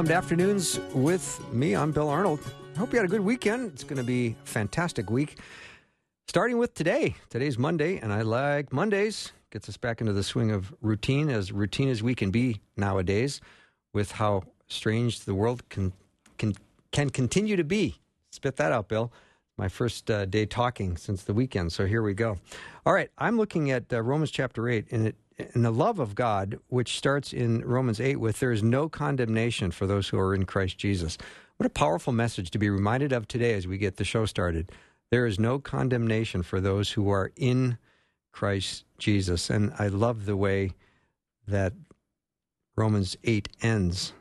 Welcome to Afternoons with me. I'm Bill Arnold. I hope you had a good weekend. It's going to be a fantastic week. Starting with today. Today's Monday, and I like Mondays. Gets us back into the swing of routine, as routine as we can be nowadays, with how strange the world can can can continue to be. Spit that out, Bill. My first uh, day talking since the weekend, so here we go. All right, I'm looking at uh, Romans chapter eight, and it and the love of God, which starts in Romans 8 with there is no condemnation for those who are in Christ Jesus. What a powerful message to be reminded of today as we get the show started. There is no condemnation for those who are in Christ Jesus. And I love the way that Romans 8 ends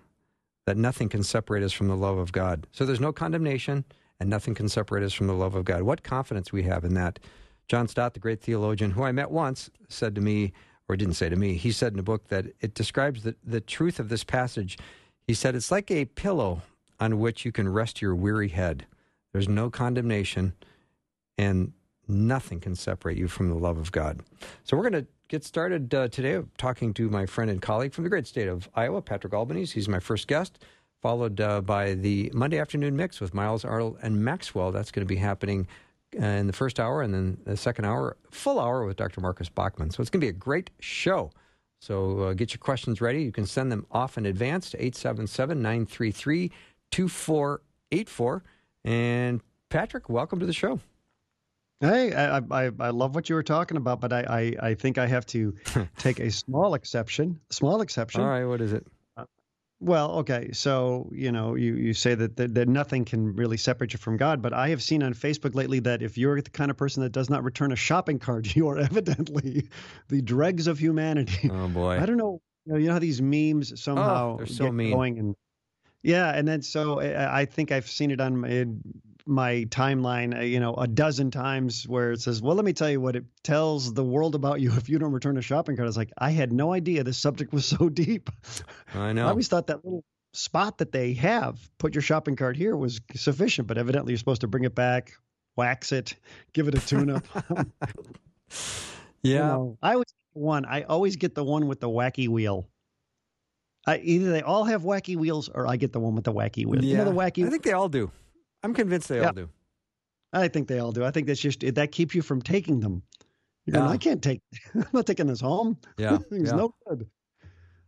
that nothing can separate us from the love of God. So there's no condemnation and nothing can separate us from the love of God. What confidence we have in that. John Stott, the great theologian who I met once, said to me, or didn't say to me, he said in a book that it describes the, the truth of this passage. He said, It's like a pillow on which you can rest your weary head. There's no condemnation, and nothing can separate you from the love of God. So we're going to get started uh, today talking to my friend and colleague from the great state of Iowa, Patrick Albanese. He's my first guest, followed uh, by the Monday afternoon mix with Miles Arnold and Maxwell. That's going to be happening uh, in the first hour, and then the second hour, full hour with Dr. Marcus Bachman. So it's going to be a great show. So uh, get your questions ready. You can send them off in advance to 877 933 2484. And Patrick, welcome to the show. Hey, I, I I love what you were talking about, but I I, I think I have to take a small exception. Small exception. All right, what is it? Well, okay, so you know, you, you say that, that that nothing can really separate you from God, but I have seen on Facebook lately that if you're the kind of person that does not return a shopping cart, you are evidently the dregs of humanity. Oh boy, I don't know. You know, you know how these memes oh, somehow oh, they're so get mean. going and yeah, and then so I I think I've seen it on my, my timeline, uh, you know, a dozen times where it says, "Well, let me tell you what it tells the world about you if you don't return a shopping cart." I was like, I had no idea this subject was so deep. I know. I always thought that little spot that they have, put your shopping cart here, was sufficient, but evidently you're supposed to bring it back, wax it, give it a tune-up. yeah, You know, I always get the one. I always get the one with the wacky wheel. I, either they all have wacky wheels, or I get the one with the wacky wheel. You know the wacky. I think they all do. I'm convinced they Yeah. all do. I think they all do. I think that's just that keeps you from taking them. Going, Yeah. I can't take. I'm not taking this home. Yeah, Thing's yeah. no good.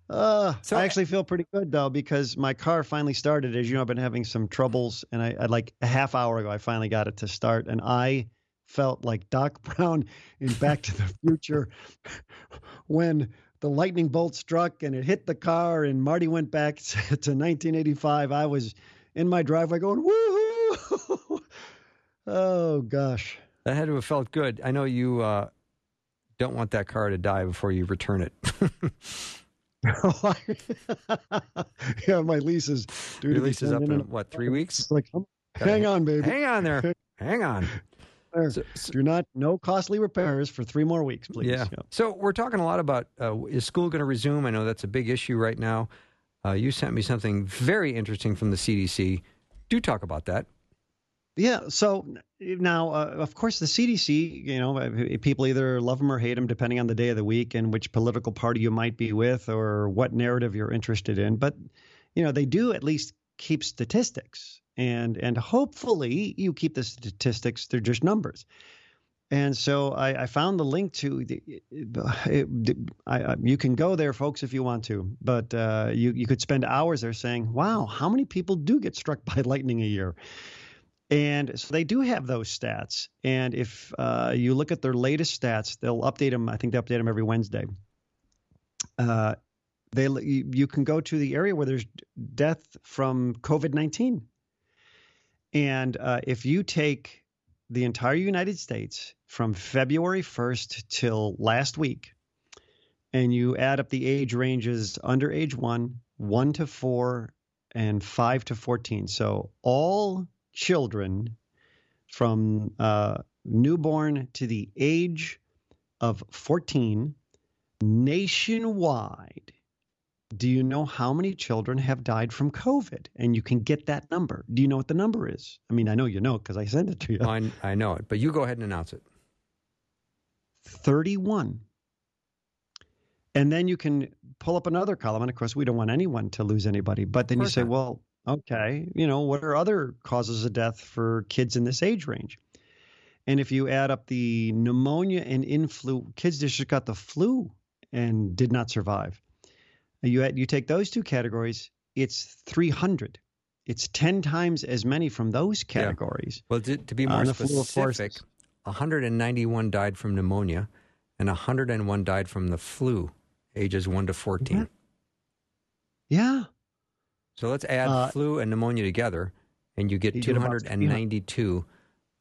Uh, So- I actually feel pretty good though because my car finally started. As you know, I've been having some troubles, and I, I like a half hour ago I finally got it to start, and I felt like Doc Brown in Back to the Future when the lightning bolt struck and it hit the car, and Marty went back to, to 1985. I was in my driveway going woohoo! oh gosh. That had to have felt good. I know you uh, don't want that car to die before you return it. yeah, my lease is due Your lease is up in in what three weeks? Like, hang on, baby. Hang on there. Hang on. So- so- Do not, no costly repairs for three more weeks, please. yeah. So we're talking a lot about uh, is school going to resume? I know that's a big issue right now. Uh, you sent me something very interesting from the CDC. Do talk about that. Yeah. So now, uh, of course, the CDC, you know, uh, people either love them or hate them, depending on the day of the week and which political party you might be with or what narrative you're interested in. But, you know, they do at least keep statistics. And, and hopefully you keep the statistics, they're just numbers. And so I, I found the link to the. It, I, I, you can go there, folks, if you want to, but uh, you you could spend hours there saying, "Wow, how many people do get struck by lightning a year?" And so they do have those stats. And if uh, you look at their latest stats, they'll update them. I think they update them every Wednesday. Uh, they you, can go to the area where there's death from COVID nineteen, and uh, if you take the entire United States from February 1st till last week, and you add up the age ranges under age one, 1 to 4, and 5 to 14. So all children from uh, newborn to the age of 14 nationwide. Do you know how many children have died from COVID? And you can get that number. Do you know what the number is? I mean, I know you know because I sent it to you. I, I know it, but you go ahead and announce it. 31. And then you can pull up another column. And of course, we don't want anyone to lose anybody. But then you say, not. well, okay, you know, what are other causes of death for kids in this age range? And if you add up the pneumonia and influ, kids just got the flu and did not survive. You add, you take those two categories, it's 300. It's 10 times as many from those categories. Yeah. Well, to, to, be uh, more specific, 191 died from pneumonia and 101 died from the flu, ages 1 to 14. Yeah. yeah. So let's add uh, flu and pneumonia together, and you get you 292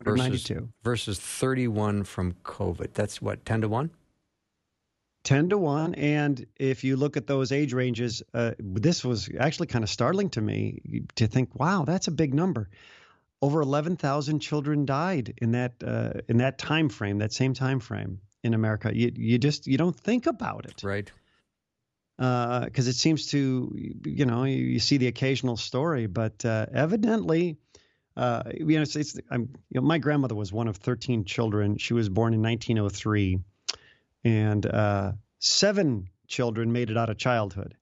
versus, versus 31 from COVID. That's what, 10 to 1? 10 to 1 and if you look at those age ranges uh, this was actually kind of startling to me to think wow that's a big number. Over 11,000 children died in that uh, in that time frame that same time frame in America. You you just you don't think about it. Right because uh, it seems to you know you, you, see the occasional story but uh, evidently uh, you know, it's, it's you know, my grandmother was one of 13 children. She was born in 1903, and uh, seven children made it out of childhood.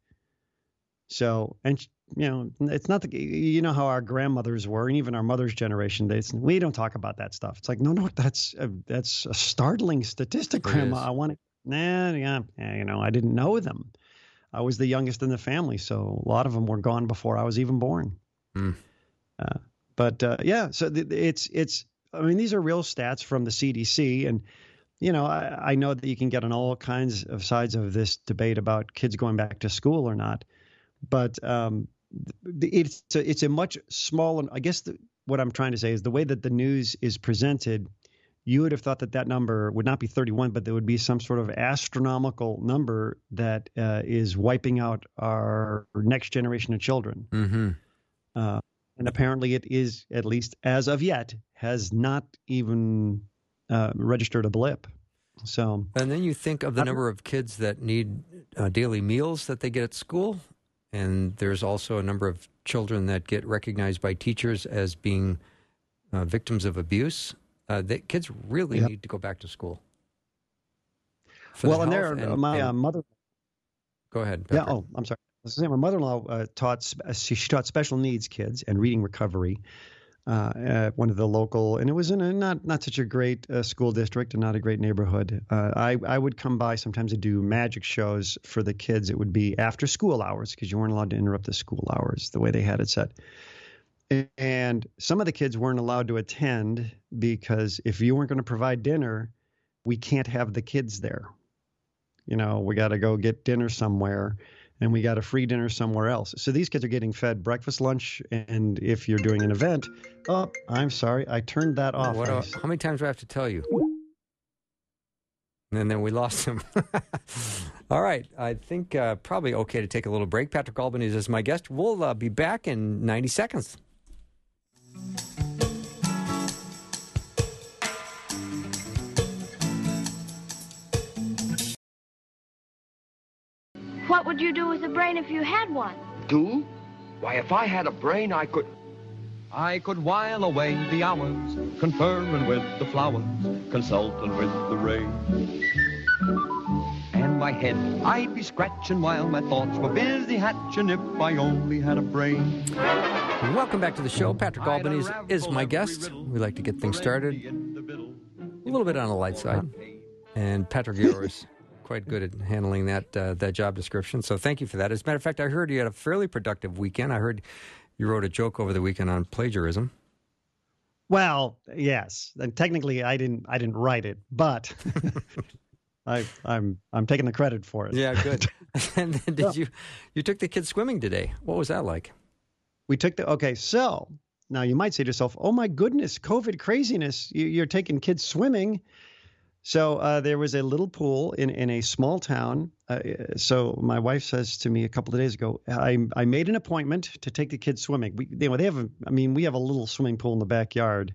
So, and you know, it's not the you know how our grandmothers were, and even our mother's generation. They we don't talk about that stuff. It's like no, no, that's a, that's a startling statistic, Grandma. I want to. Nah, yeah, yeah, you know, I didn't know them. I was the youngest in the family, so a lot of them were gone before I was even born. Mm. Uh, but uh, yeah, so th- it's it's. I mean, these are real stats from the CDC, and you know, I, I, know that you can get on all kinds of sides of this debate about kids going back to school or not, but um, it's a, it's a much smaller. I guess the, what I'm trying to say is the way that the news is presented. You would have thought that that number would not be 31, but there would be some sort of astronomical number that uh, is wiping out our next generation of children. Mm-hmm. Uh, and apparently it is at least as of yet has not even uh, registered a blip. So, and then you think of the number of kids that need uh, daily meals that they get at school, and there's also a number of children that get recognized by teachers as being uh, victims of abuse. Uh, kids really yep. need to go back to school. Well, the and there, and, my uh, mother. Go ahead. Yeah. Oh, I'm sorry my mother-in-law uh, taught uh, she, she, taught special needs kids and reading recovery uh, at one of the local, and it was in a not not such a great uh, school district and not a great neighborhood. Uh, I I would come by sometimes to do magic shows for the kids. It would be after school hours because you weren't allowed to interrupt the school hours the way they had it set. And some of the kids weren't allowed to attend because if you weren't going to provide dinner, we can't have the kids there. You know, we got to go get dinner somewhere and we got a free dinner somewhere else. So these kids are getting fed breakfast, lunch, and if you're doing an event, oh, I'm sorry, I turned that off. What, how many times do I have to tell you? And then we lost him. All right. I think uh, probably okay to take a little break. Patrick Albanese is my guest. We'll uh, be back in 90 seconds. What would you do with a brain if you had one? Do? Why, if I had a brain, I could... I could while away the hours, conferring with the flowers, consulting with the rain. And my head I'd be scratching while my thoughts were busy hatching if I only had a brain. Welcome back to the show. Patrick Albanese is my guest. We like to get things started a little bit on the light side. And Patrick Yours quite good at handling that uh, that job description. So thank you for that. As a matter of fact, I heard you had a fairly productive weekend. I heard you wrote a joke over the weekend on plagiarism. Well, yes, and technically I didn't I didn't write it, but I, I'm I'm taking the credit for it. Yeah, good. and then did you you took the kids swimming today? What was that like? We took the okay. So now you might say to yourself, "Oh my goodness, COVID craziness! You, you're taking kids swimming." So uh, there was a little pool in, in a small town. Uh, so my wife says to me a couple of days ago, I, I made an appointment to take the kids swimming. We, they, they have, a, I mean, we have a little swimming pool in the backyard,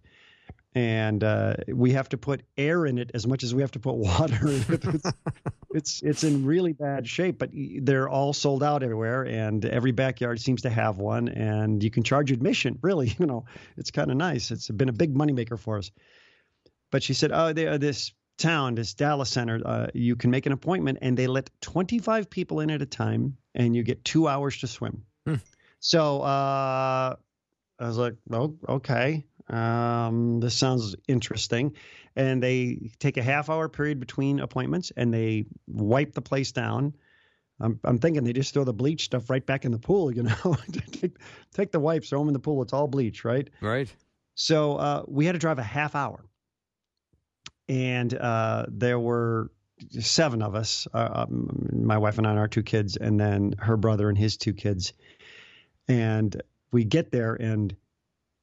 and uh, we have to put air in it as much as we have to put water in it. It's, it's in really bad shape, but they're all sold out everywhere, and every backyard seems to have one, and you can charge admission. Really, you know, it's kind of nice. It's been a big moneymaker for us. But she said, "Oh, they, this town, this Dallas Center, uh, you can make an appointment and they let 25 people in at a time and you get two hours to swim. Hmm. So uh, I was like, oh, okay. Um, this sounds interesting. And they take a half hour period between appointments and they wipe the place down. I'm, I'm thinking they just throw the bleach stuff right back in the pool, you know, take, take the wipes, throw them in the pool. It's all bleach, right? Right. So uh, we had to drive a half hour and uh, there were seven of us uh, um, my wife and I and our two kids, and then her brother and his two kids. And we get there, and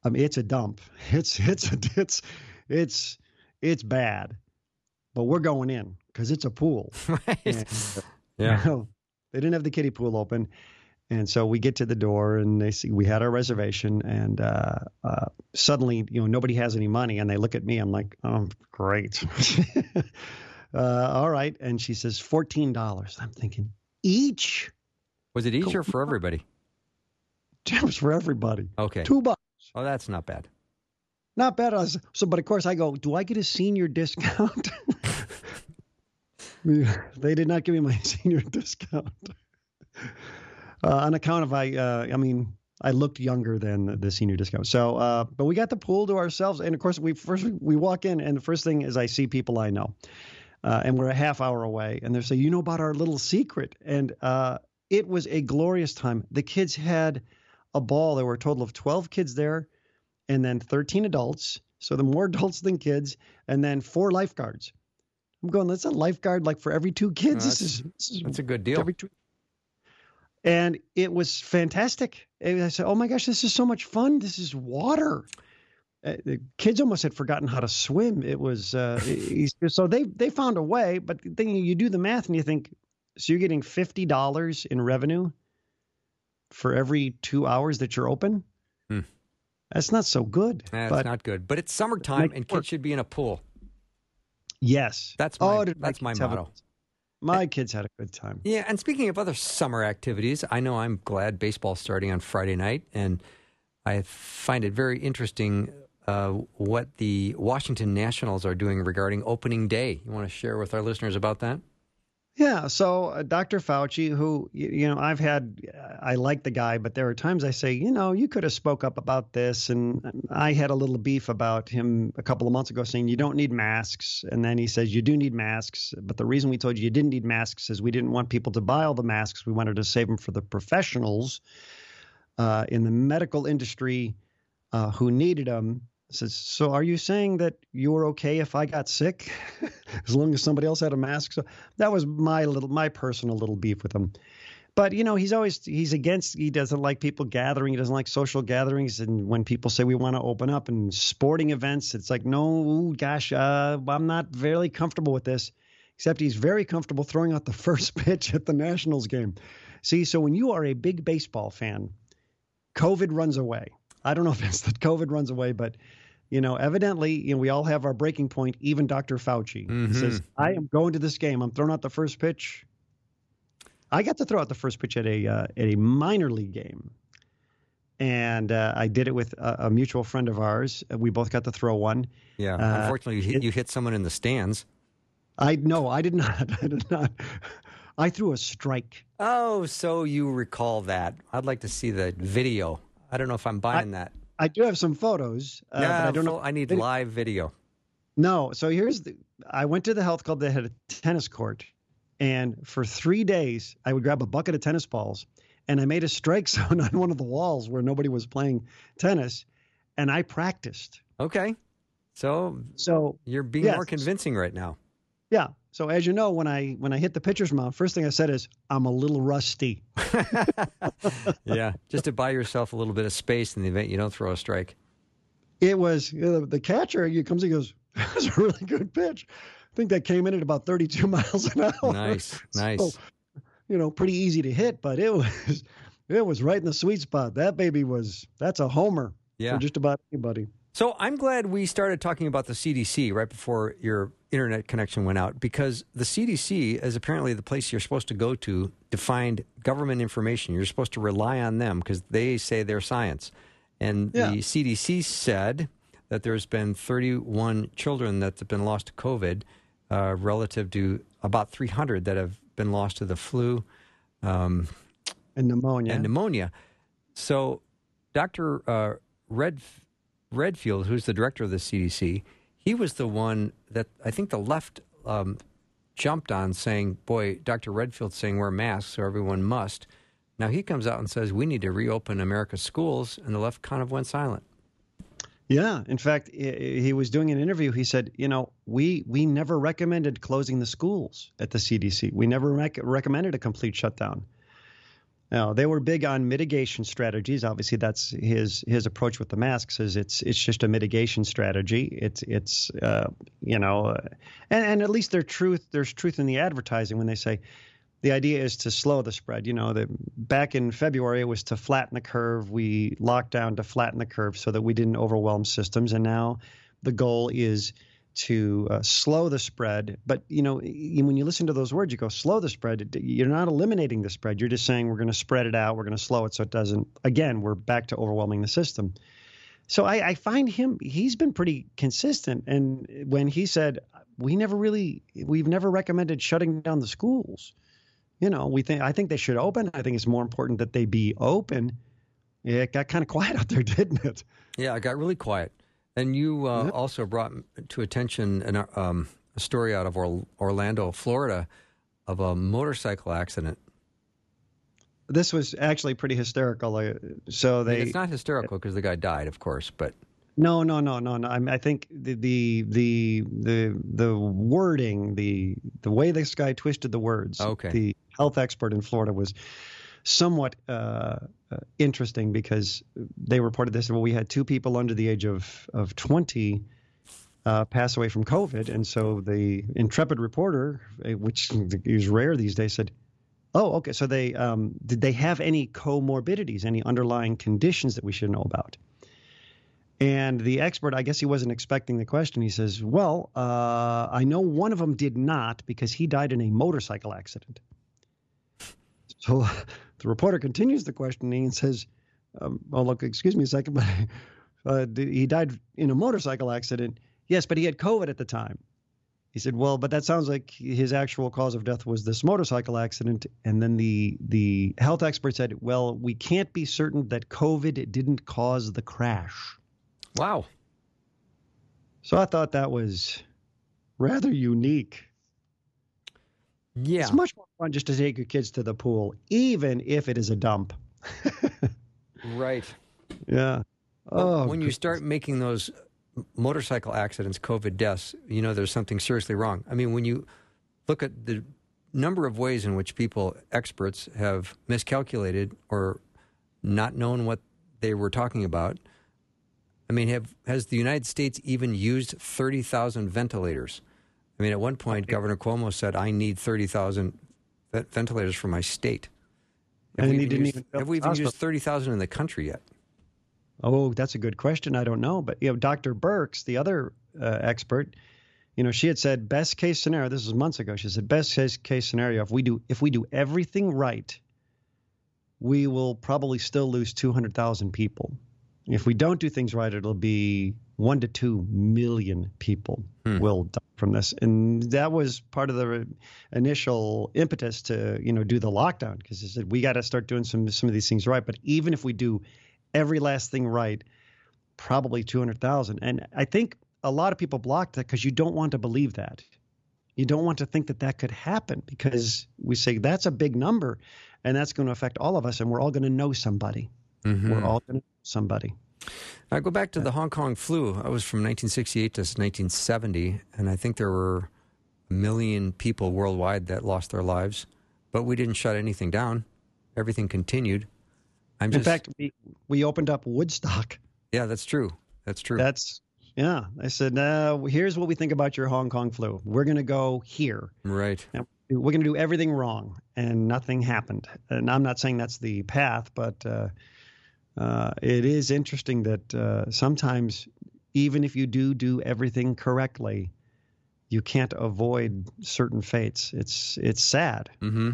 I mean, it's a dump. It's it's it's it's it's bad, but we're going in because it's a pool. Right. And, yeah. You know, they didn't have the kiddie pool open, and so we get to the door and they see we had our reservation and uh, uh, suddenly, you know, nobody has any money and they look at me. I'm like, oh, great. uh, all right. And she says, $14. I'm thinking, each? Was it each or for everybody? It was for everybody. Okay. Two bucks. Oh, that's not bad. Not bad. Was, so, but of course, I go, do I get a senior discount? they did not give me my senior discount uh, on account of I. Uh, I mean, I looked younger than the senior discount. So, uh, but we got the pool to ourselves, and of course, we first we walk in, and the first thing is I see people I know, uh, and we're a half hour away, and they say, "You know about our little secret?" And uh, it was a glorious time. The kids had a ball. There were a total of twelve kids there, and then thirteen adults. So the more adults than kids, and then four lifeguards. I'm going. That's a lifeguard like for every two kids. No, this, is, this is That's a good deal. every two, and it was fantastic. And I said, "Oh my gosh, this is so much fun! This is water." Uh, the kids almost had forgotten how to swim. It was uh, so they they found a way, but then you do the math and you think, so you're getting fifty dollars in revenue for every two hours that you're open. Hmm. That's not so good. That's not good. But it's summertime and kids should be in a pool. yes, That's my oh, that's my have a- motto. my kids had a good time. Yeah, and speaking of other summer activities, I know I'm glad baseball's starting on Friday night, and I find it very interesting uh, what the Washington Nationals are doing regarding opening day. You want to share with our listeners about that? Yeah. So uh, Dr. Fauci, who you, you know I've had, I like the guy, but there are times I say, you know, you could have spoke up about this, and I had a little beef about him a couple of months ago, saying you don't need masks, and then he says you do need masks, but the reason we told you you didn't need masks is we didn't want people to buy all the masks. We wanted to save them for the professionals uh, in the medical industry uh, who needed them. Says, so are you saying that you were okay if I got sick, as long as somebody else had a mask? So that was my little, my personal little beef with him. But you know, he's always he's against. He doesn't like people gathering. He doesn't like social gatherings. And when people say we want to open up and sporting events, it's like, no, gosh, uh, I'm not very comfortable with this. Except he's very comfortable throwing out the first pitch at the Nationals game. See, so when you are a big baseball fan, COVID runs away. I don't know if it's that COVID runs away, but you know, evidently, you know, we all have our breaking point. Even Dr. Fauci Mhm. says, "I am going to this game. I'm throwing out the first pitch." I got to throw out the first pitch at a uh, at a minor league game, and uh, I did it with a, a mutual friend of ours. We both got to throw one. Yeah. Uh, Unfortunately, you hit, it- you hit someone in the stands. I no, I did not. I did not. I threw a strike. Oh, so you recall that? I'd like to see the video. I don't know if I'm buying that. I do have some photos, uh, yeah, but I don't know. I need live video. No. So here's the I went to the health club that had a tennis court, and for three days I would grab a bucket of tennis balls and I made a strike zone on one of the walls where nobody was playing tennis, and I practiced. Okay. So So you're being Yes. more convincing right now. yeah. So as you know, when I when I hit the pitcher's mound, first thing I said is I'm a little rusty. yeah. Just to buy yourself a little bit of space in the event you don't throw a strike. It was you know, the catcher. He comes, he goes, "That was a really good pitch." I think that came in at about 32 miles an hour. Nice, nice. So, you know, pretty easy to hit, but it was it was right in the sweet spot. That baby was that's a homer Yeah. for just about anybody. So I'm glad we started talking about the CDC right before your internet connection went out because the CDC is apparently the place you're supposed to go to to find government information. You're supposed to rely on them because they say they're science. And Yeah. the CDC said that there's been 31 children that have been lost to COVID uh, relative to about 300 that have been lost to the flu And pneumonia. and pneumonia. So, Dr. Uh, Red, Redfield, who's the director of the CDC, he was the one that I think the left um, jumped on saying, Boy, Dr. Redfield's saying wear masks, so everyone must. Now he comes out and says we need to reopen America's schools, and the left kind of went silent. Yeah, in fact, he he was doing an interview. He said, "You know, we we never recommended closing the schools at the CDC. We never rec- recommended a complete shutdown. Now, they were big on mitigation strategies. Obviously, that's his his approach with the masks. Is it's it's just a mitigation strategy. It's it's uh, you know, uh, and and at least there's truth. There's truth in the advertising when they say." The idea is to slow the spread. You know, that back in February it was to flatten the curve. We locked down to flatten the curve so that we didn't overwhelm systems. And now the goal is to uh, slow the spread. But you know, when you listen to those words, you go slow the spread. You're not eliminating the spread. You're just saying we're going to spread it out. We're going to slow it so it doesn't. Again, we're back to overwhelming the system. So I, I find him. He's been pretty consistent. And when he said we never really, we've never recommended shutting down the schools. You know, we think I think they should open. I think it's more important that they be open. It got kind of quiet out there, didn't it? Yeah, it got really quiet. And you uh, also brought to attention an, um, a story out of Or- Orlando, Florida, of a motorcycle accident. This was actually pretty hysterical. Uh, So I mean, they it's not hysterical because the guy died, of course, but no, no, no, no, no. I, mean, I think the, the the the the wording, the the way this guy twisted the words. Okay. The health expert in Florida was somewhat uh, uh, interesting because they reported this. Well, we had two people under the age of of twenty. Uh, pass away from COVID, and so the intrepid reporter, uh, which is rare these days, said, "Oh, okay. So they um, did they have any comorbidities, any underlying conditions that we should know about?" And the expert, I guess he wasn't expecting the question. He says, Well, uh, I know one of them did not because he died in a motorcycle accident. So the reporter continues the questioning and says, um, Oh, look, excuse me a second, but uh, he died in a motorcycle accident. Yes, but he had COVID at the time. He said, "Well, but that sounds like his actual cause of death was this motorcycle accident." And then the the health expert said, "Well, we can't be certain that COVID didn't cause the crash." wow. So I thought that was rather unique. Yeah. It's much more fun just to take your kids to the pool, even if it is a dump. Right. Yeah. Oh, when you start making those motorcycle accidents COVID deaths, you know there's something seriously wrong. I mean, when you look at the number of ways in which people, experts, have miscalculated or not known what they were talking about. I mean, have has the United States even used 30,000 ventilators? I mean, at one point, Governor Cuomo said, I need 30,000 ventilators for my state. Have And we even didn't used, even have we even used 30,000 in the country yet? Oh, that's a good question. I don't know, but you know, Dr. Birx, the other uh, expert, you know, she had said best case scenario. This was months ago. She said best case case scenario if we do if we do everything right, we will probably still lose two hundred thousand people. If we don't do things right, it'll be one to two million people hmm. will die from this, and that was part of the initial impetus to you know do the lockdown because they said we got to start doing some some of these things right. But even if we do every last thing right, probably 200,000. And I think a lot of people block that because you don't want to believe that. You don't want to think that that could happen because we say that's a big number and that's going to affect all of us and we're all going to know somebody. We're mm-hmm. all going to know somebody. I go back to the Hong Kong flu. I was from 1968 to 1970, and I think there were a million people worldwide that lost their lives, but we didn't shut anything down. Everything continued. I'm In just, fact, we, we opened up Woodstock. yeah, that's true. That's true. That's Yeah, I said, "No, here's what we think about your Hong Kong flu. We're going to go here. Right. Now, we're going to do everything wrong, and nothing happened. And I'm not saying that's the path, but uh, uh, it is interesting that uh, sometimes, even if you do do everything correctly, you can't avoid certain fates. It's it's sad. Mm-hmm.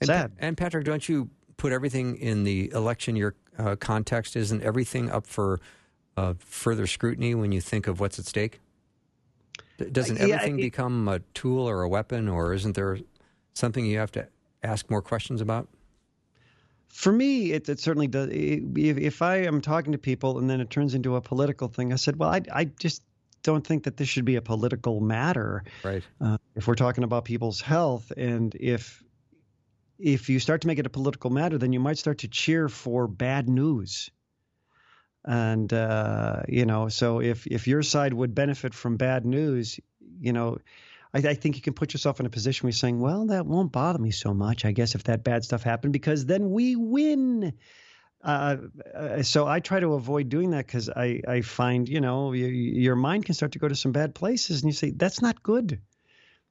And, Sad. and Patrick, don't you put everything in the election year uh, context? Isn't everything up for uh, further scrutiny when you think of what's at stake? Doesn't Uh, yeah, everything it- become a tool or a weapon, or isn't there something you have to ask more questions about? For me, it, it certainly does. If, if I am talking to people and then it turns into a political thing, I said, well, I, I just don't think that this should be a political matter. Right. uh, if we're talking about people's health and if if you start to make it a political matter then you might start to cheer for bad news and uh, you know so if if your side would benefit from bad news you know I, I think you can put yourself in a position where you're saying well that won't bother me so much i guess if that bad stuff happened because then we win uh, so I try to avoid doing that because I, I find, you know, your, your mind can start to go to some bad places and you say, that's not good.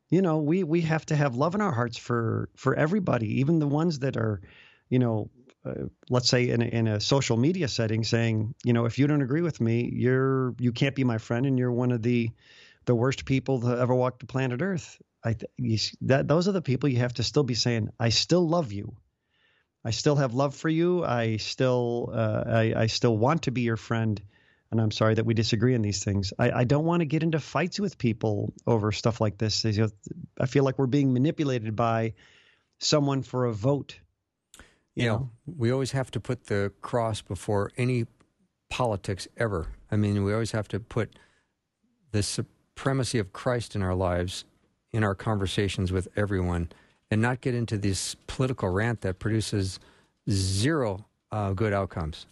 You know, we, we have to have love in our hearts for, for everybody, even the ones that are, you know, uh, let's say in a, in a social media setting saying, you know, if you don't agree with me, you're, you can't be my friend and you're one of the, the worst people to ever walk the planet earth. I, th- you, that, those are the people you have to still be saying, I still love you. I still have love for you. I still uh, I, I still want to be your friend, and I'm sorry that we disagree on these things. I, I don't want to get into fights with people over stuff like this. I feel like we're being manipulated by someone for a vote. You know, we always have to put the cross before any politics ever. I mean, we always have to put the supremacy of Christ in our lives, in our conversations with everyone, and not get into this political rant that produces zero uh, good outcomes.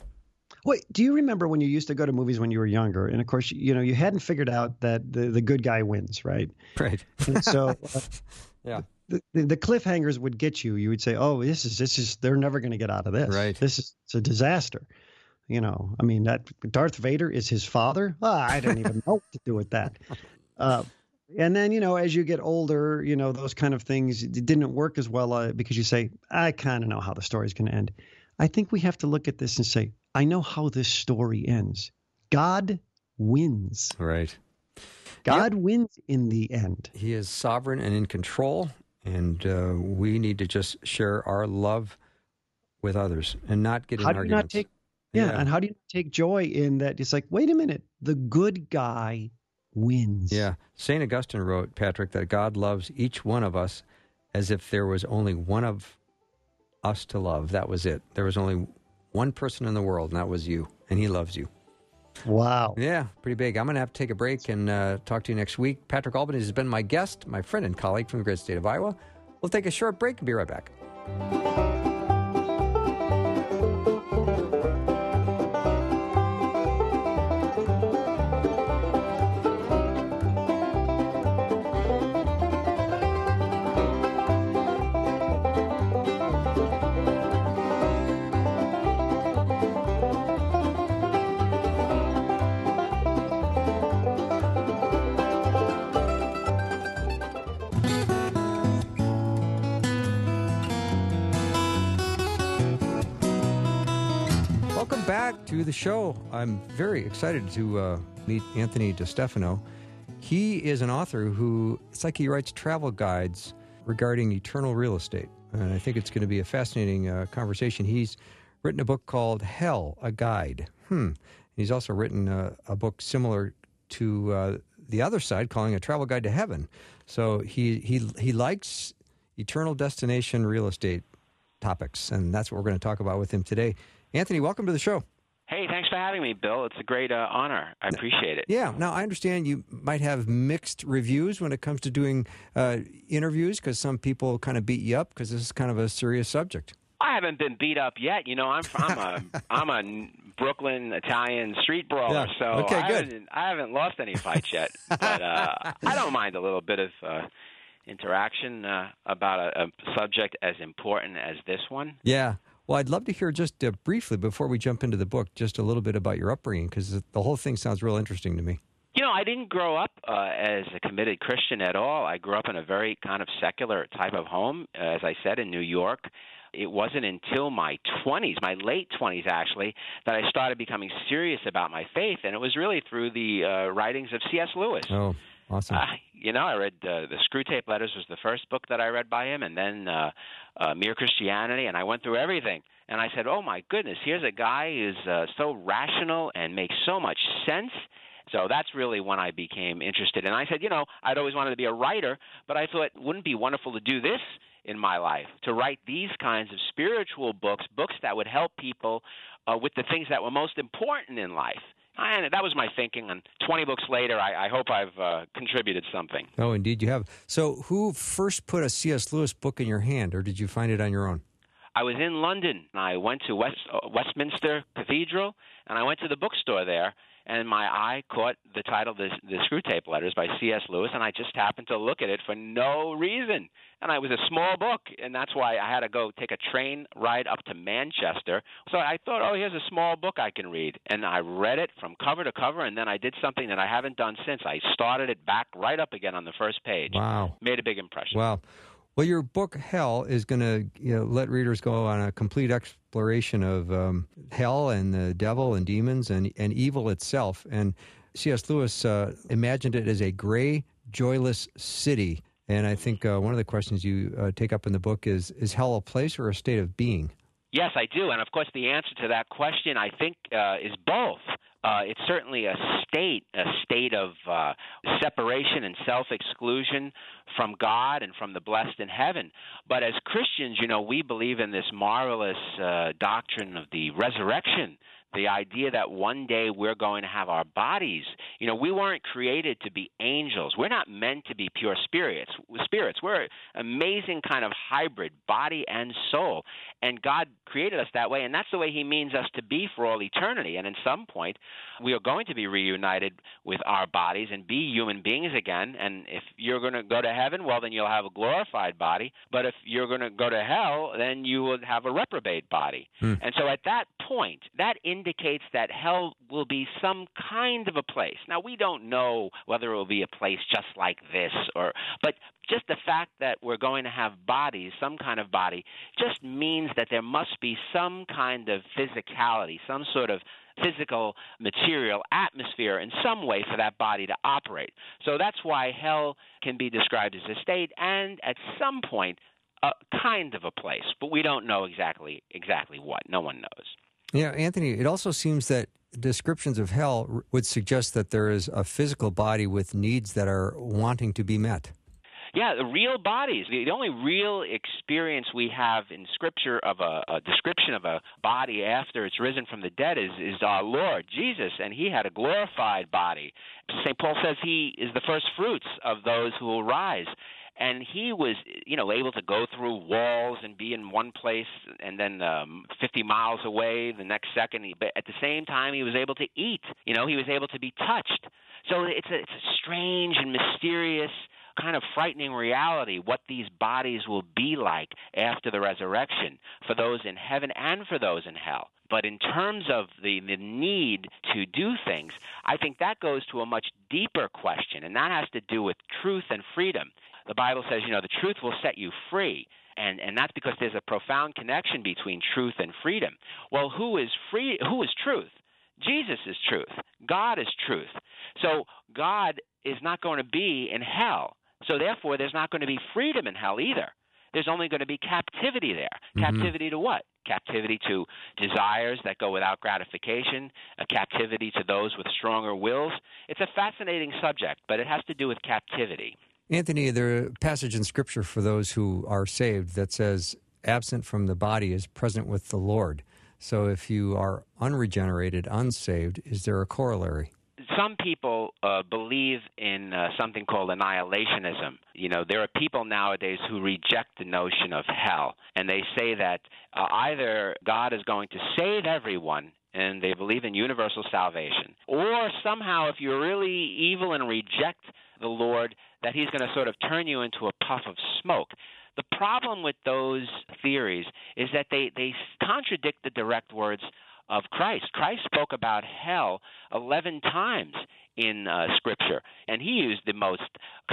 Wait, do you remember when you used to go to movies when you were younger? And of course, you know, you hadn't figured out that the, the good guy wins, right? Right. And so uh, Yeah. the, the, the cliffhangers would get you. You would say, "Oh, this is this is they're never going to get out of this. Right. This is it's a disaster." You know, I mean, that Darth Vader is his father. Ah, I don't even know what to do with that. Uh, and then you know, as you get older, you know, those kind of things didn't work as well uh, because you say, "I kind of know how the story's going to end." I think we have to look at this and say, "I know how this story ends. God wins. Right. God wins in the end." He is sovereign and in control, and uh, we need to just share our love with others and not get in how do you not arguments. take yeah, Yeah. and how do you take joy in that it's like wait a minute the good guy wins Yeah. St. Augustine wrote, Patrick, that God loves each one of us as if there was only one of us to love. That was it. There was only one person in the world, and that was you, and He loves you. wow Yeah, pretty big. I'm going to have to take a break and uh, talk to you next week. Patrick Albanese has been my guest, my friend and colleague from the great state of Iowa. We'll take a short break and be right back. To the show. I'm very excited to uh, meet Anthony DeStefano. He is an author who, it's like he writes travel guides regarding eternal real estate. And I think it's going to be a fascinating uh, conversation. He's written a book called Hell, a Guide. Hmm. He's also written a book similar to uh, the other side, calling a travel guide to heaven. So he, he, he likes eternal destination real estate topics, and that's what we're going to talk about with him today. Anthony, welcome to the show. Hey, thanks for having me, Bill. It's a great uh, honor. I appreciate it. Yeah. Now I understand you might have mixed reviews when it comes to doing uh, interviews because some people kind of beat you up because this is kind of a serious subject. I haven't been beat up yet. You know, I'm I'm a I'm a Brooklyn Italian street brawler, Yeah. so Okay, I, good. Haven't, I haven't lost any fights yet. but uh, I don't mind a little bit of uh, interaction uh, about a, a subject as important as this one. Yeah. Well, I'd love to hear just uh, briefly before we jump into the book, just a little bit about your upbringing because the whole thing sounds real interesting to me. You know, I didn't grow up uh, as a committed Christian at all. I grew up in a very kind of secular type of home, uh, as I said, in New York. It wasn't until my 20s, my late 20s actually, that I started becoming serious about my faith, and it was really through the uh, writings of C.S. Lewis. Oh, awesome. Uh, you know, I read uh, the Screwtape Letters was the first book that I read by him, and then uh, uh, Mere Christianity, and I went through everything. And I said, "Oh my goodness, here's a guy who's uh, so rational and makes so much sense." So that's really when I became interested. And I said, you know, I'd always wanted to be a writer, but I thought, wouldn't it be wonderful to do this in my life, to write these kinds of spiritual books, books that would help people uh, with the things that were most important in life. And that was my thinking. And 20 books later, I, I hope I've uh, contributed something. Oh, indeed, you have. So, who first put a C.S. Lewis book in your hand, or did you find it on your own? I was in London. I went to West, uh, Westminster Cathedral, and I went to the bookstore there, and my eye caught the title, the, the Screwtape Letters by C.S. Lewis, and I just happened to look at it for no reason. And it was a small book, and that's why I had to go take a train ride up to Manchester. So I thought, oh, here's a small book I can read. And I read it from cover to cover, and then I did something that I haven't done since. I started it back right up again on the first page. Wow. Made a big impression. Wow. Well, your book Hell is going to you know, let readers go on a complete exploration of um, hell and the devil and demons and and evil itself. And C.S. Lewis uh, imagined it as a gray, joyless city. And I think uh, one of the questions you uh, take up in the book is: Is hell a place or a state of being? Yes, I do. And of course, the answer to that question, I think, uh, is both. Uh, it's certainly a state, a state of uh, separation and self exclusion from God and from the blessed in heaven. But as Christians, you know, we believe in this marvelous uh, doctrine of the resurrection the idea that one day we're going to have our bodies. You know, we weren't created to be angels. We're not meant to be pure spirits. Spirits. We're an amazing kind of hybrid, body and soul. And God created us that way, and that's the way He means us to be for all eternity. And in some point, we are going to be reunited with our bodies and be human beings again. And if you're going to go to heaven, well, then you'll have a glorified body. But if you're going to go to hell, then you will have a reprobate body. Hmm. And so at that point, that indicates that hell will be some kind of a place. Now, we don't know whether it will be a place just like this, or but just the fact that we're going to have bodies, some kind of body, just means that there must be some kind of physicality, some sort of physical material atmosphere in some way for that body to operate. So that's why hell can be described as a state and at some point a kind of a place, but we don't know exactly exactly what. No one knows. Yeah, Anthony, it also seems that descriptions of hell would suggest that there is a physical body with needs that are wanting to be met. Yeah, the real bodies. The, only real experience we have in Scripture of a, a description of a body after it's risen from the dead is, is our Lord Jesus, and He had a glorified body. St. Paul says He is the first fruits of those who will rise and he was you know able to go through walls and be in one place and then um 50 miles away the next second he, but at the same time he was able to eat you know he was able to be touched so it's a, it's a strange and mysterious kind of frightening reality what these bodies will be like after the resurrection for those in heaven and for those in hell. But in terms of the, the need to do things, I think that goes to a much deeper question, and that has to do with truth and freedom. The Bible says, you know, the truth will set you free. And, and that's because there's a profound connection between truth and freedom. Well, who is free? Who is truth? Jesus is truth. God is truth. So God is not going to be in hell. So therefore, there's not going to be freedom in hell either. There's only going to be captivity there. Mm-hmm. Captivity to what? Captivity to desires that go without gratification, a captivity to those with stronger wills. It's a fascinating subject, but it has to do with captivity. Anthony, a passage in Scripture for those who are saved that says, absent from the body is present with the Lord. So if you are unregenerated, unsaved, is there a corollary? some people uh, believe in uh, something called annihilationism. You know, there are people nowadays who reject the notion of hell, and they say that uh, either God is going to save everyone and they believe in universal salvation. Or somehow, if you're really evil and reject the Lord, that He's going to sort of turn you into a puff of smoke. The problem with those theories is that they, they contradict the direct words of Christ. Christ spoke about hell 11 times in uh, Scripture, and he used the most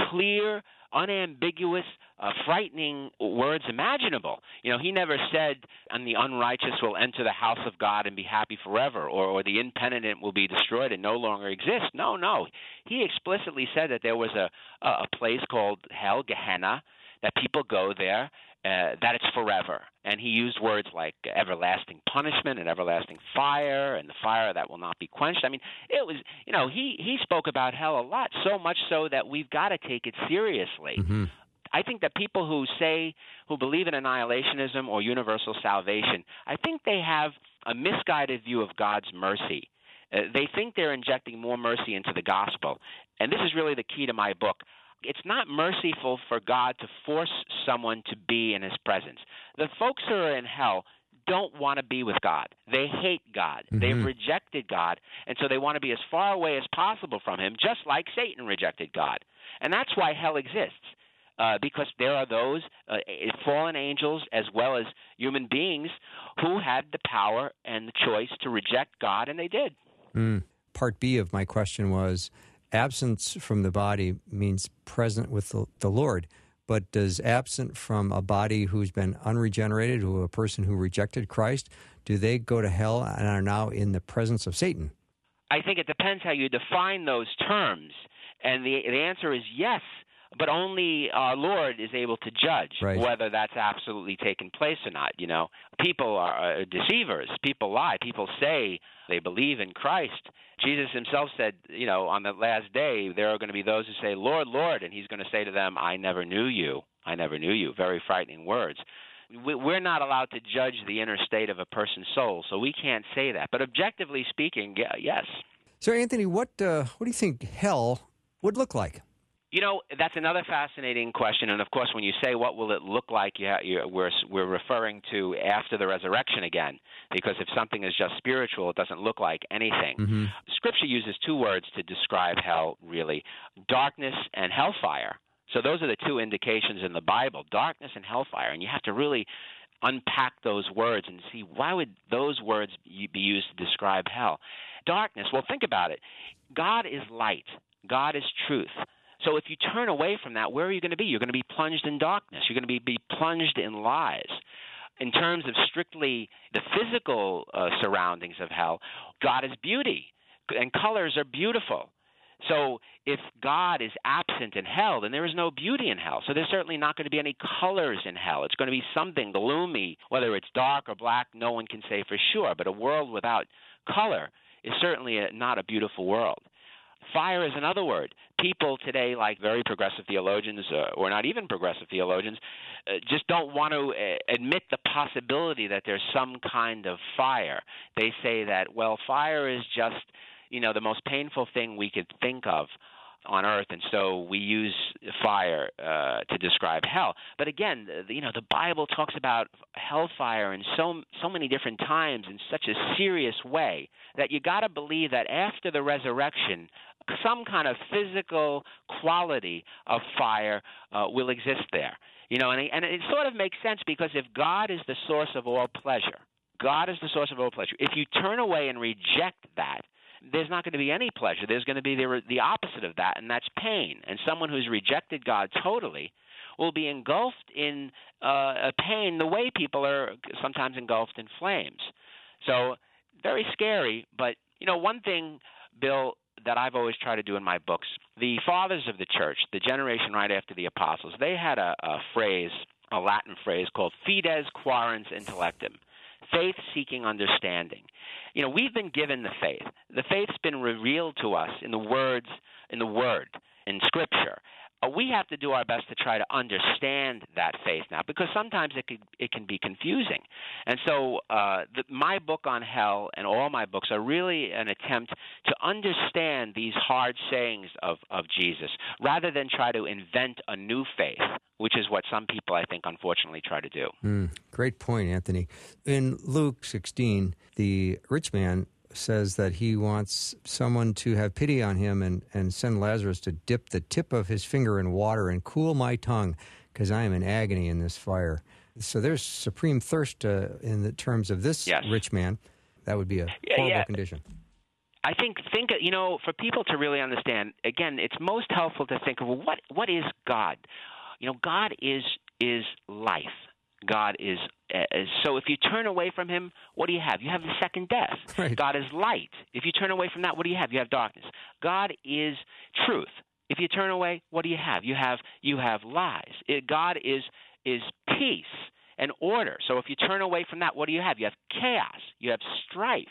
clear, unambiguous, uh, frightening words imaginable. You know, he never said, "And the unrighteous will enter the house of God and be happy forever," or, or "the impenitent will be destroyed and no longer exist." No, no. He explicitly said that there was a a place called hell, Gehenna, that people go there uh, that it's forever. And he used words like everlasting punishment and everlasting fire and the fire that will not be quenched. I mean, it was, you know, he, he spoke about hell a lot, so much so that we've got to take it seriously. Mm-hmm. I think that people who say, who believe in annihilationism or universal salvation, I think they have a misguided view of God's mercy. Uh, they think they're injecting more mercy into the gospel. And this is really the key to my book it's not merciful for God to force someone to be in his presence. The folks who are in hell don't want to be with God. They hate God. Mm-hmm. They've rejected God, and so they want to be as far away as possible from him, just like Satan rejected God. And that's why hell exists. Uh, because there are those uh, fallen angels as well as human beings who had the power and the choice to reject God, and they did. Mm. Part B of my question was absence from the body means present with the, the, Lord. But does absent from a body who's been unregenerated, who a person who rejected Christ, do they go to hell and are now in the presence of Satan? I think it depends how you define those terms. And the, the answer is yes but only our Lord is able to judge right. whether that's absolutely taken place or not. You know, people are deceivers. People lie. People say they believe in Christ. Jesus himself said, you know, on the last day there are going to be those who say, "Lord, Lord," and he's going to say to them, "I never knew you. I never knew you." Very frightening words. We're not allowed to judge the inner state of a person's soul, so we can't say that. But objectively speaking, yes. So, Anthony, what uh, what do you think hell would look like? You know, that's another fascinating question. And of course, when you say what will it look like, you you, we're, we're referring to after the resurrection again. Because if something is just spiritual, it doesn't look like anything. Mm-hmm. Scripture uses two words to describe hell, really darkness and hellfire. So those are the two indications in the Bible darkness and hellfire. And you have to really unpack those words and see why would those words be used to describe hell darkness well think about it god is light god is truth so if you turn away from that, where are you going to be? You're going to be plunged in darkness. You're going to be, be plunged in lies. In terms of strictly the physical uh, surroundings of hell, God is beauty, and colors are beautiful. So if God is absent in hell, then there is no beauty in hell. So there's certainly not going to be any colors in hell. It's going to be something gloomy, whether it's dark or black, no one can say for sure. But a world without color is certainly a, not a beautiful world. Fire is another word. People today, like very progressive theologians, uh, or not even progressive theologians, uh, just don't want to uh, admit the possibility that there's some kind of fire. They say that, well, fire is just, you know, the most painful thing we could think of on earth, and so we use fire uh, to describe hell. But again, the, you know, the Bible talks about hellfire in so so many different times in such a serious way that you got to believe that after the resurrection, some kind of physical quality of fire uh, will exist there. You know, and, and it sort of makes sense because if God is the source of all pleasure, God is the source of all pleasure. If you turn away and reject that, there's not going to be any pleasure. There's going to be the, the opposite of that, and that's pain. And someone who's rejected God totally will be engulfed in uh, pain the way people are sometimes engulfed in flames. So, very scary. But, you know, one thing, Bill, that I've always tried to do in my books. The fathers of the church, the generation right after the apostles, they had a, a phrase, a Latin phrase called fides quaerens intellectum, faith seeking understanding. You know, we've been given the faith. The faith's been revealed to us in the words, in the word, in scripture. Uh, we have to do our best to try to understand that faith now because sometimes it could, it can be confusing. And so uh, the, my book on hell and all my books are really an attempt to understand these hard sayings of, of Jesus rather than try to invent a new faith, which is what some people I think unfortunately try to do. Mm, great point, Anthony. In Luke 16, the rich man says that he wants someone to have pity on him and, and send Lazarus to dip the tip of his finger in water and cool my tongue because I am in agony in this fire. So there's supreme thirst uh, in the terms of this yes. rich man. That would be a horrible yeah. condition. I think think you know for people to really understand again it's most helpful to think of what what is God you know God is is life God is so if you turn away from him what do you have? You have the second death. Right. God is light. If you turn away from that what do you have? You have darkness. God is truth. If you turn away what do you have? You have you have lies. It- God is is peace and order. So if you turn away from that what do you have? You have chaos. You have strife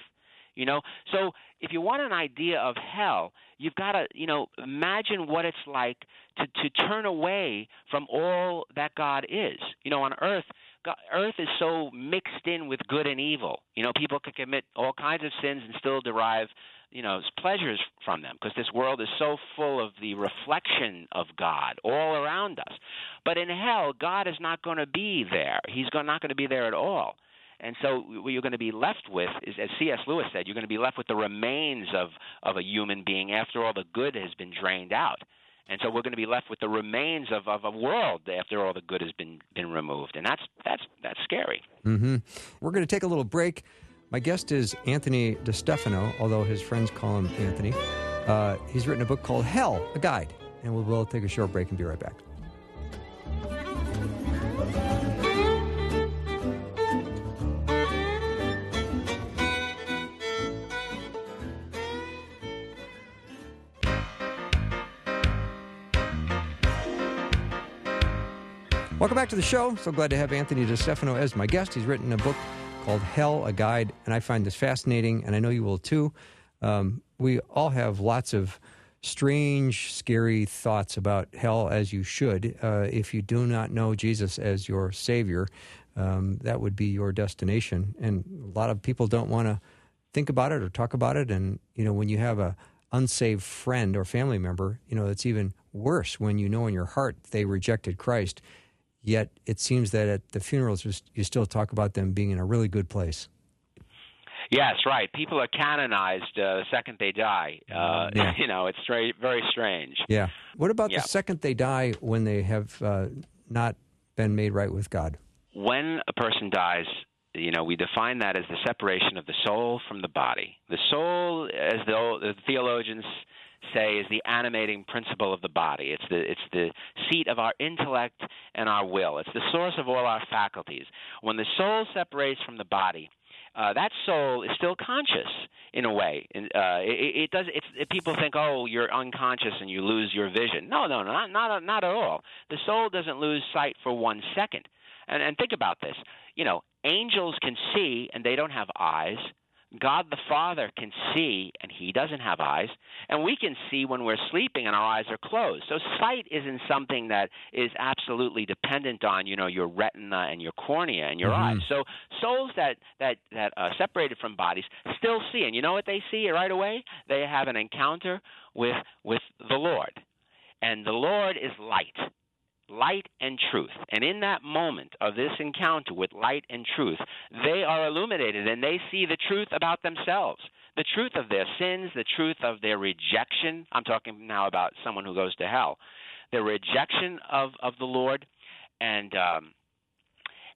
you know, so if you want an idea of hell, you've got to, you know, imagine what it's like to to turn away from all that God is. You know, on earth, God, earth is so mixed in with good and evil. You know, people can commit all kinds of sins and still derive, you know, pleasures from them because this world is so full of the reflection of God all around us. But in hell, God is not going to be there. He's not going to be there at all. And so what you're going to be left with is, as C.S. Lewis said, you're going to be left with the remains of, of a human being after all the good has been drained out. And so we're going to be left with the remains of, of a world after all the good has been, been removed. And that's, that's, that's scary. hmm We're going to take a little break. My guest is Anthony DeStefano, although his friends call him Anthony. Uh, he's written a book called Hell, a Guide. And we'll, we'll take a short break and be right back. Welcome back to the show. So glad to have Anthony DeStefano as my guest. He's written a book called Hell, a Guide, and I find this fascinating, and I know you will too. Um, we all have lots of strange, scary thoughts about hell, as you should. Uh, if you do not know Jesus as your Savior, um, that would be your destination. And a lot of people don't want to think about it or talk about it. And, you know, when you have a unsaved friend or family member, you know, it's even worse when you know in your heart they rejected Christ. Yet it seems that at the funerals, you still talk about them being in a really good place. Yes, right. People are canonized uh, the second they die. Uh, Yeah. You know, it's stra- very strange. Yeah. What about Yeah. the second they die when they have uh, not been made right with God? when a person dies, you know, we define that as the separation of the soul from the body. The soul, as the, the theologians say, is the animating principle of the body. It's the it's the seat of our intellect and our will. It's the source of all our faculties. When the soul separates from the body, uh, that soul is still conscious in a way. Uh, it, it does. It, people think, oh, you're unconscious and you lose your vision. No, no, no, not not not at all. The soul doesn't lose sight for one second. And, and think about this. You know, angels can see and they don't have eyes. God the Father can see and he doesn't have eyes. And we can see when we're sleeping and our eyes are closed. So sight isn't something that is absolutely dependent on, you know, your retina and your cornea and your Mhm. eyes. So souls that that that are separated from bodies still see. And you know what they see right away? They have an encounter with with the Lord. And the Lord is light light and truth. And in that moment of this encounter with light and truth, they are illuminated and they see the truth about themselves. The truth of their sins, the truth of their rejection. I'm talking now about someone who goes to hell. The rejection of, of the Lord and um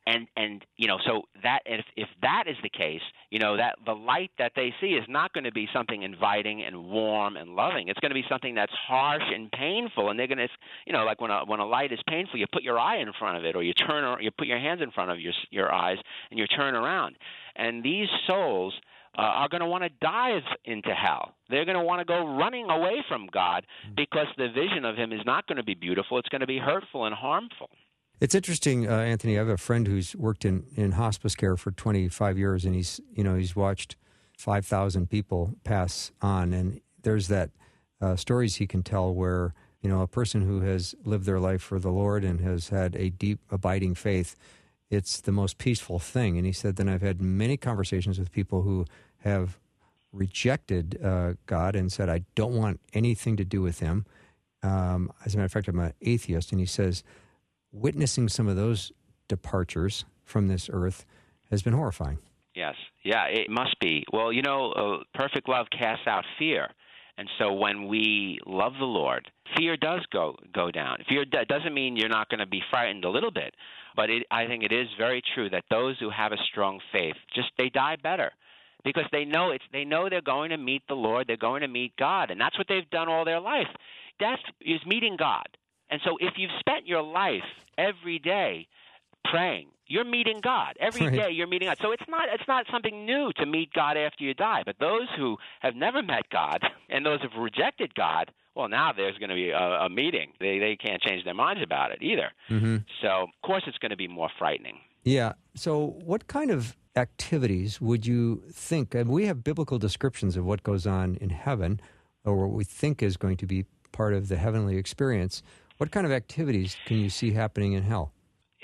and and you know so that if if that is the case you know that the light that they see is not going to be something inviting and warm and loving it's going to be something that's harsh and painful and they're going to you know like when a when a light is painful you put your eye in front of it or you turn or you put your hands in front of your your eyes and you turn around and these souls uh, are going to want to dive into hell. They're going to want to go running away from God because the vision of Him is not going to be beautiful. It's going to be hurtful and harmful. It's interesting, uh, Anthony. I have a friend who's worked in, in hospice care for 25 years, and he's you know he's watched 5,000 people pass on, and there's that uh, stories he can tell where you know a person who has lived their life for the Lord and has had a deep, abiding faith. It's the most peaceful thing, and he said. Then I've had many conversations with people who have rejected uh, God and said, "I don't want anything to do with Him." Um, as a matter of fact, I'm an atheist, and he says witnessing some of those departures from this earth has been horrifying. Yes. Yeah, it must be. Well, you know, uh, perfect love casts out fear. And so when we love the Lord, fear does go go down. Fear doesn't mean you're not going to be frightened a little bit, but it, I think it is very true that those who have a strong faith just they die better. because they know it's they know they're going to meet the Lord, they're going to meet God, and that's what they've done all their life. Death is meeting God. And so if you've spent your life every day praying, you're meeting God. every Right. day. you're meeting God. So it's not it's not something new to meet God after you die. But those who have never met God and those who've rejected God, well now there's going to be a, a meeting. They they can't change their minds about it either. hmm So of course it's going to be more frightening. Yeah. So, what kind of activities would you think? And we have biblical descriptions of what goes on in heaven, or what we think is going to be part of the heavenly experience. What kind of activities can you see happening in hell?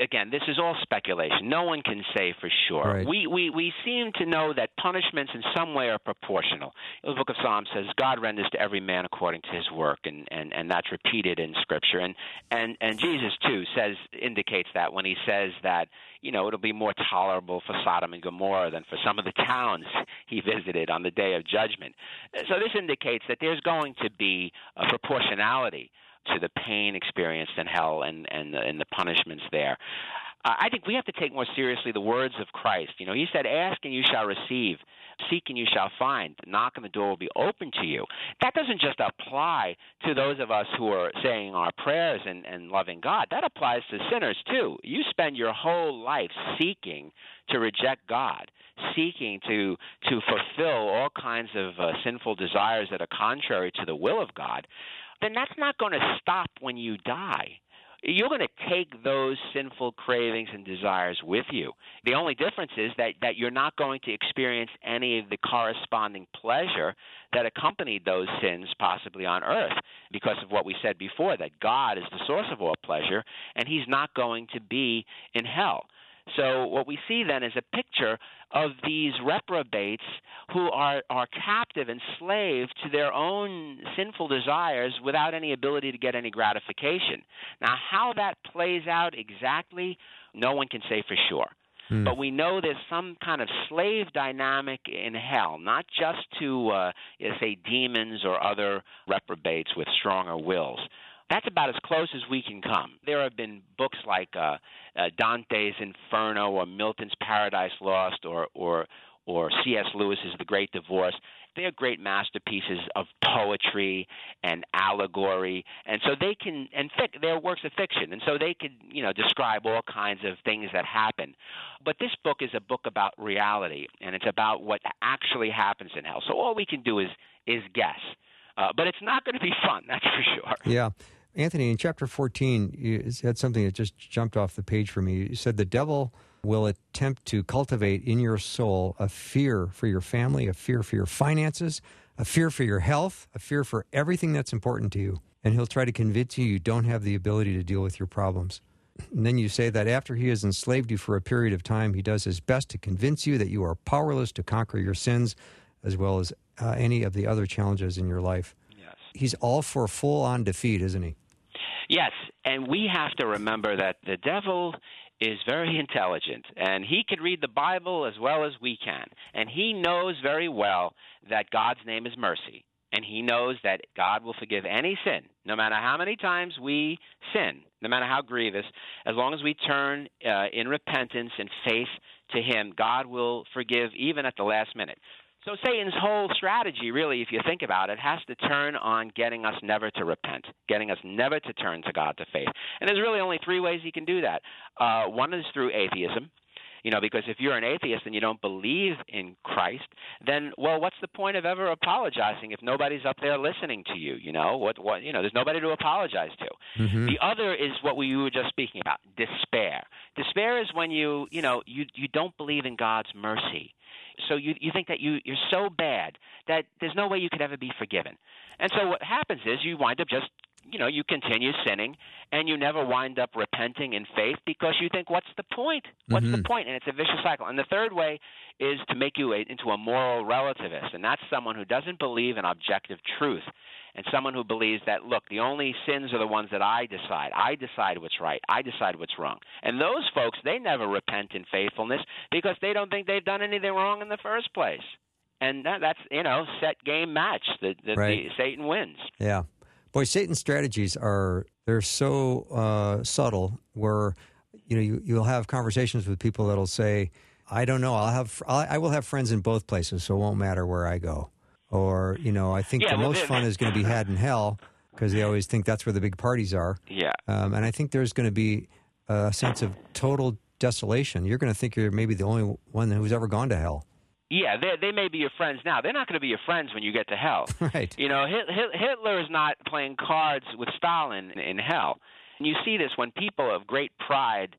again, this is all speculation. No one can say for sure. Right. We, we we seem to know that punishments in some way are proportional. The book of Psalms says God renders to every man according to his work, and, and, and that's repeated in Scripture. And, and and Jesus too says indicates that when he says that you know it'll be more tolerable for Sodom and Gomorrah than for some of the towns he visited on the day of judgment. So this indicates that there's going to be a proportionality to the pain experienced in hell and and the, and the punishments there. Uh, I think we have to take more seriously the words of Christ. You know, He said, "Ask and you shall receive; seek and you shall find; knock and the door will be open to you." That doesn't just apply to those of us who are saying our prayers and, and loving God. That applies to sinners too. You spend your whole life seeking to reject God, seeking to to fulfill all kinds of uh, sinful desires that are contrary to the will of God then that's not going to stop when you die. You're going to take those sinful cravings and desires with you. The only difference is that, that you're not going to experience any of the corresponding pleasure that accompanied those sins possibly on earth because of what we said before that God is the source of all pleasure and he's not going to be in hell. So what we see then is a picture of these reprobates who are are captive and slave to their own sinful desires without any ability to get any gratification. Now how that plays out exactly, no one can say for sure. Hmm. But we know there's some kind of slave dynamic in hell, not just to, uh, say, demons or other reprobates with stronger wills. That's about as close as we can come. There have been books like uh, uh, Dante's Inferno or Milton's Paradise Lost or or or C.S. Lewis's The Great Divorce. They're great masterpieces of poetry and allegory, and so they can and fic- they're works of fiction, and so they can you know describe all kinds of things that happen. But this book is a book about reality, and it's about what actually happens in hell. So all we can do is is guess. Uh, but it's not going to be fun, that's for sure. Yeah. Anthony, in chapter 14, you said something that just jumped off the page for me. You said the devil will attempt to cultivate in your soul a fear for your family, a fear for your finances, a fear for your health, a fear for everything that's important to you. And he'll try to convince you you don't have the ability to deal with your problems. And then you say that after he has enslaved you for a period of time, he does his best to convince you that you are powerless to conquer your sins as well as uh, any of the other challenges in your life. He's all for full on defeat, isn't he? Yes, and we have to remember that the devil is very intelligent, and he can read the Bible as well as we can. And he knows very well that God's name is mercy. And he knows that God will forgive any sin, no matter how many times we sin, no matter how grievous, as long as we turn uh, in repentance and faith to him, God will forgive even at the last minute. So Satan's whole strategy, really, if you think about it, has to turn on getting us never to repent, getting us never to turn to God to faith. And there's really only three ways he can do that. Uh, one is through atheism. You know, because if you're an atheist and you don't believe in Christ, then well, what's the point of ever apologizing if nobody's up there listening to you? You know, what what you know, there's nobody to apologize to. Mm-hmm. The other is what we were just speaking about, despair. Despair is when you, you know, you you don't believe in God's mercy. So you you think that you you're so bad that there's no way you could ever be forgiven. And so what happens is you wind up just you know, you continue sinning and you never wind up repenting in faith because you think, what's the point? What's the Mhm. point? And it's a vicious cycle. And the third way is to make you a, into a moral relativist, and that's someone who doesn't believe in objective truth, and someone who believes that look, the only sins are the ones that I decide. I decide what's right. I decide what's wrong. And those folks, they never repent in faithfulness because they don't think they've done anything wrong in the first place. And that, that's you know set game match. The, the, Right. the Satan wins. Yeah. Boy, Satan's strategies are they're so uh, subtle where you know you, you'll have conversations with people that'll say, I don't know. I'll have I'll, I will have friends in both places, so it won't matter where I go. Or you know, I think Yeah, the well, most fun is going to be had in hell because they always think that's where the big parties are. Yeah. Um, and I think there's going to be a sense of total desolation. You're going to think you're maybe the only one who's ever gone to hell. Yeah, they they may be your friends now. They're not going to be your friends when you get to hell. Right. You know, Hit, Hit, Hitler is not playing cards with Stalin in hell. And you see this when people of great pride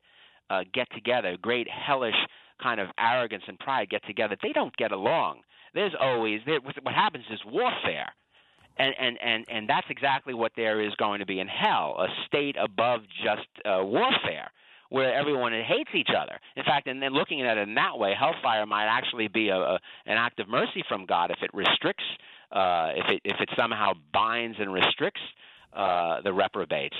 uh, get together, great hellish kind of arrogance and pride get together. They don't get along. There's always there, what happens is warfare. And, and and and that's exactly what there is going to be in hell, a state above just uh, warfare where everyone hates each other. In fact, and then looking at it in that way, hellfire might actually be a, a an act of mercy from God if it restricts, uh, if it if it somehow binds and restricts uh, the reprobates,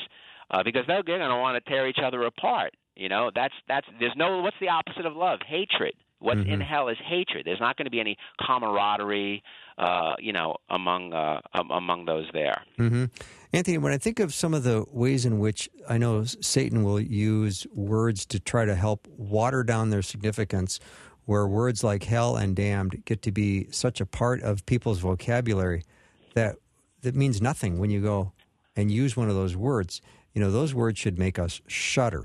uh, because they're going to want to tear each other apart. You know, that's that's there's no what's the opposite of love? Hatred. What's in hell is hatred. There's not going to be any camaraderie, uh, you know, among uh, among those there. hmm Anthony, when I think of some of the ways in which I know Satan will use words to try to help water down their significance, where words like hell and damned get to be such a part of people's vocabulary that that means nothing when you go and use one of those words. You know, those words should make us shudder.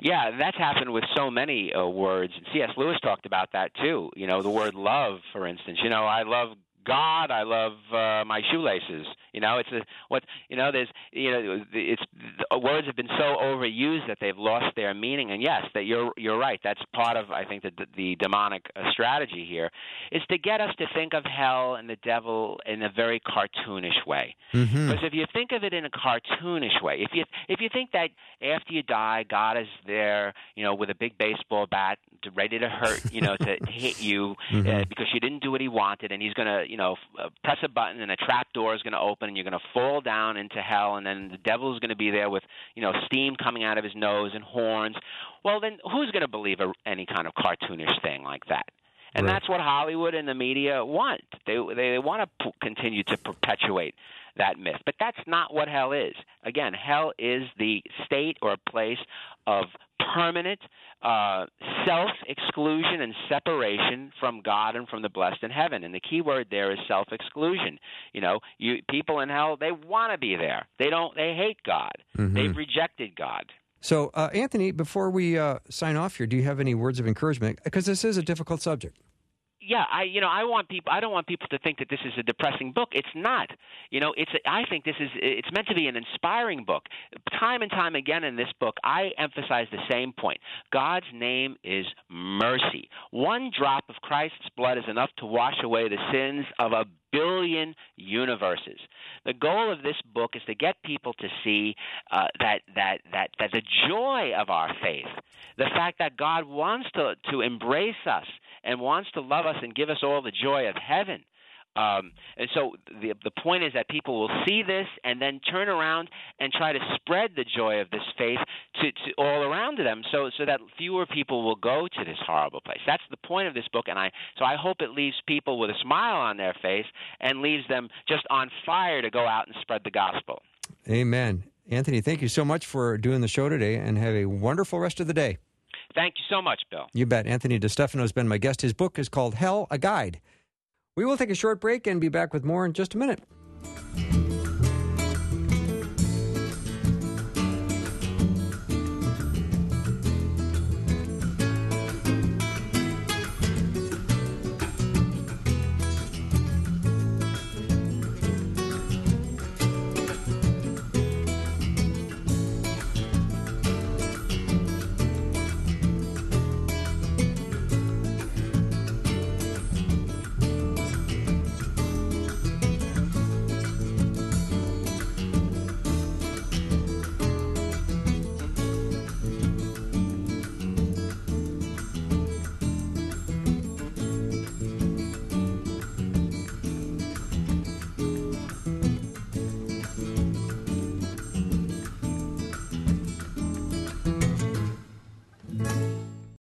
Yeah, that's happened with so many uh, words. And C.S. Lewis talked about that too. You know, the word love, for instance. You know, I love God. I love uh, my shoelaces. You know, it's a what you know. There's you know, it's the words have been so overused that they've lost their meaning. And yes, that you're you're right. That's part of I think the the demonic uh, strategy here is to get us to think of hell and the devil in a very cartoonish way. Mm-hmm. Because if you think of it in a cartoonish way, if you if you think that after you die, God is there, you know, with a big baseball bat, ready to hurt, you know, to hit you uh, because you didn't do what he wanted, and he's going to, you know, uh, press a button and a trap door is going to open, and you're going to fall down into hell, and then the devil is going to be there with, you know, steam coming out of his nose and horns. Well, then who's going to believe a, any kind of cartoonish thing like that? And Right. that's what Hollywood and the media want. They they, they want to p- continue to perpetuate that myth. But that's not what hell is. Again, hell is the state or place of permanent uh, self exclusion and separation from God and from the blessed in heaven. And the key word there is self exclusion. You know, you people in hell they want to be there. They don't. They hate God. They've rejected God. So, uh, Anthony, before we uh, sign off here, do you have any words of encouragement? Because this is a difficult subject. yeah, I you know I want people I don't want people to think that this is a depressing book. It's not. You know, it's I think this is it's meant to be an inspiring book. Time and time again in this book, I emphasize the same point. God's name is mercy. One drop of Christ's blood is enough to wash away the sins of a billion universes. The goal of this book is to get people to see uh, that that that that the joy of our faith, the fact that God wants to to embrace us and wants to love us and give us all the joy of heaven. Um, and so the the point is that people will see this and then turn around and try to spread the joy of this faith to, to all around them, so so that fewer people will go to this horrible place. That's the point of this book, and I so I hope it leaves people with a smile on their face and leaves them just on fire to go out and spread the gospel. Amen. Anthony, thank you so much for doing the show today and have a wonderful rest of the day. Thank you so much, Bill. You bet. Anthony DeStefano has been my guest. His book is called Hell, a Guide. We will take a short break and be back with more in just a minute.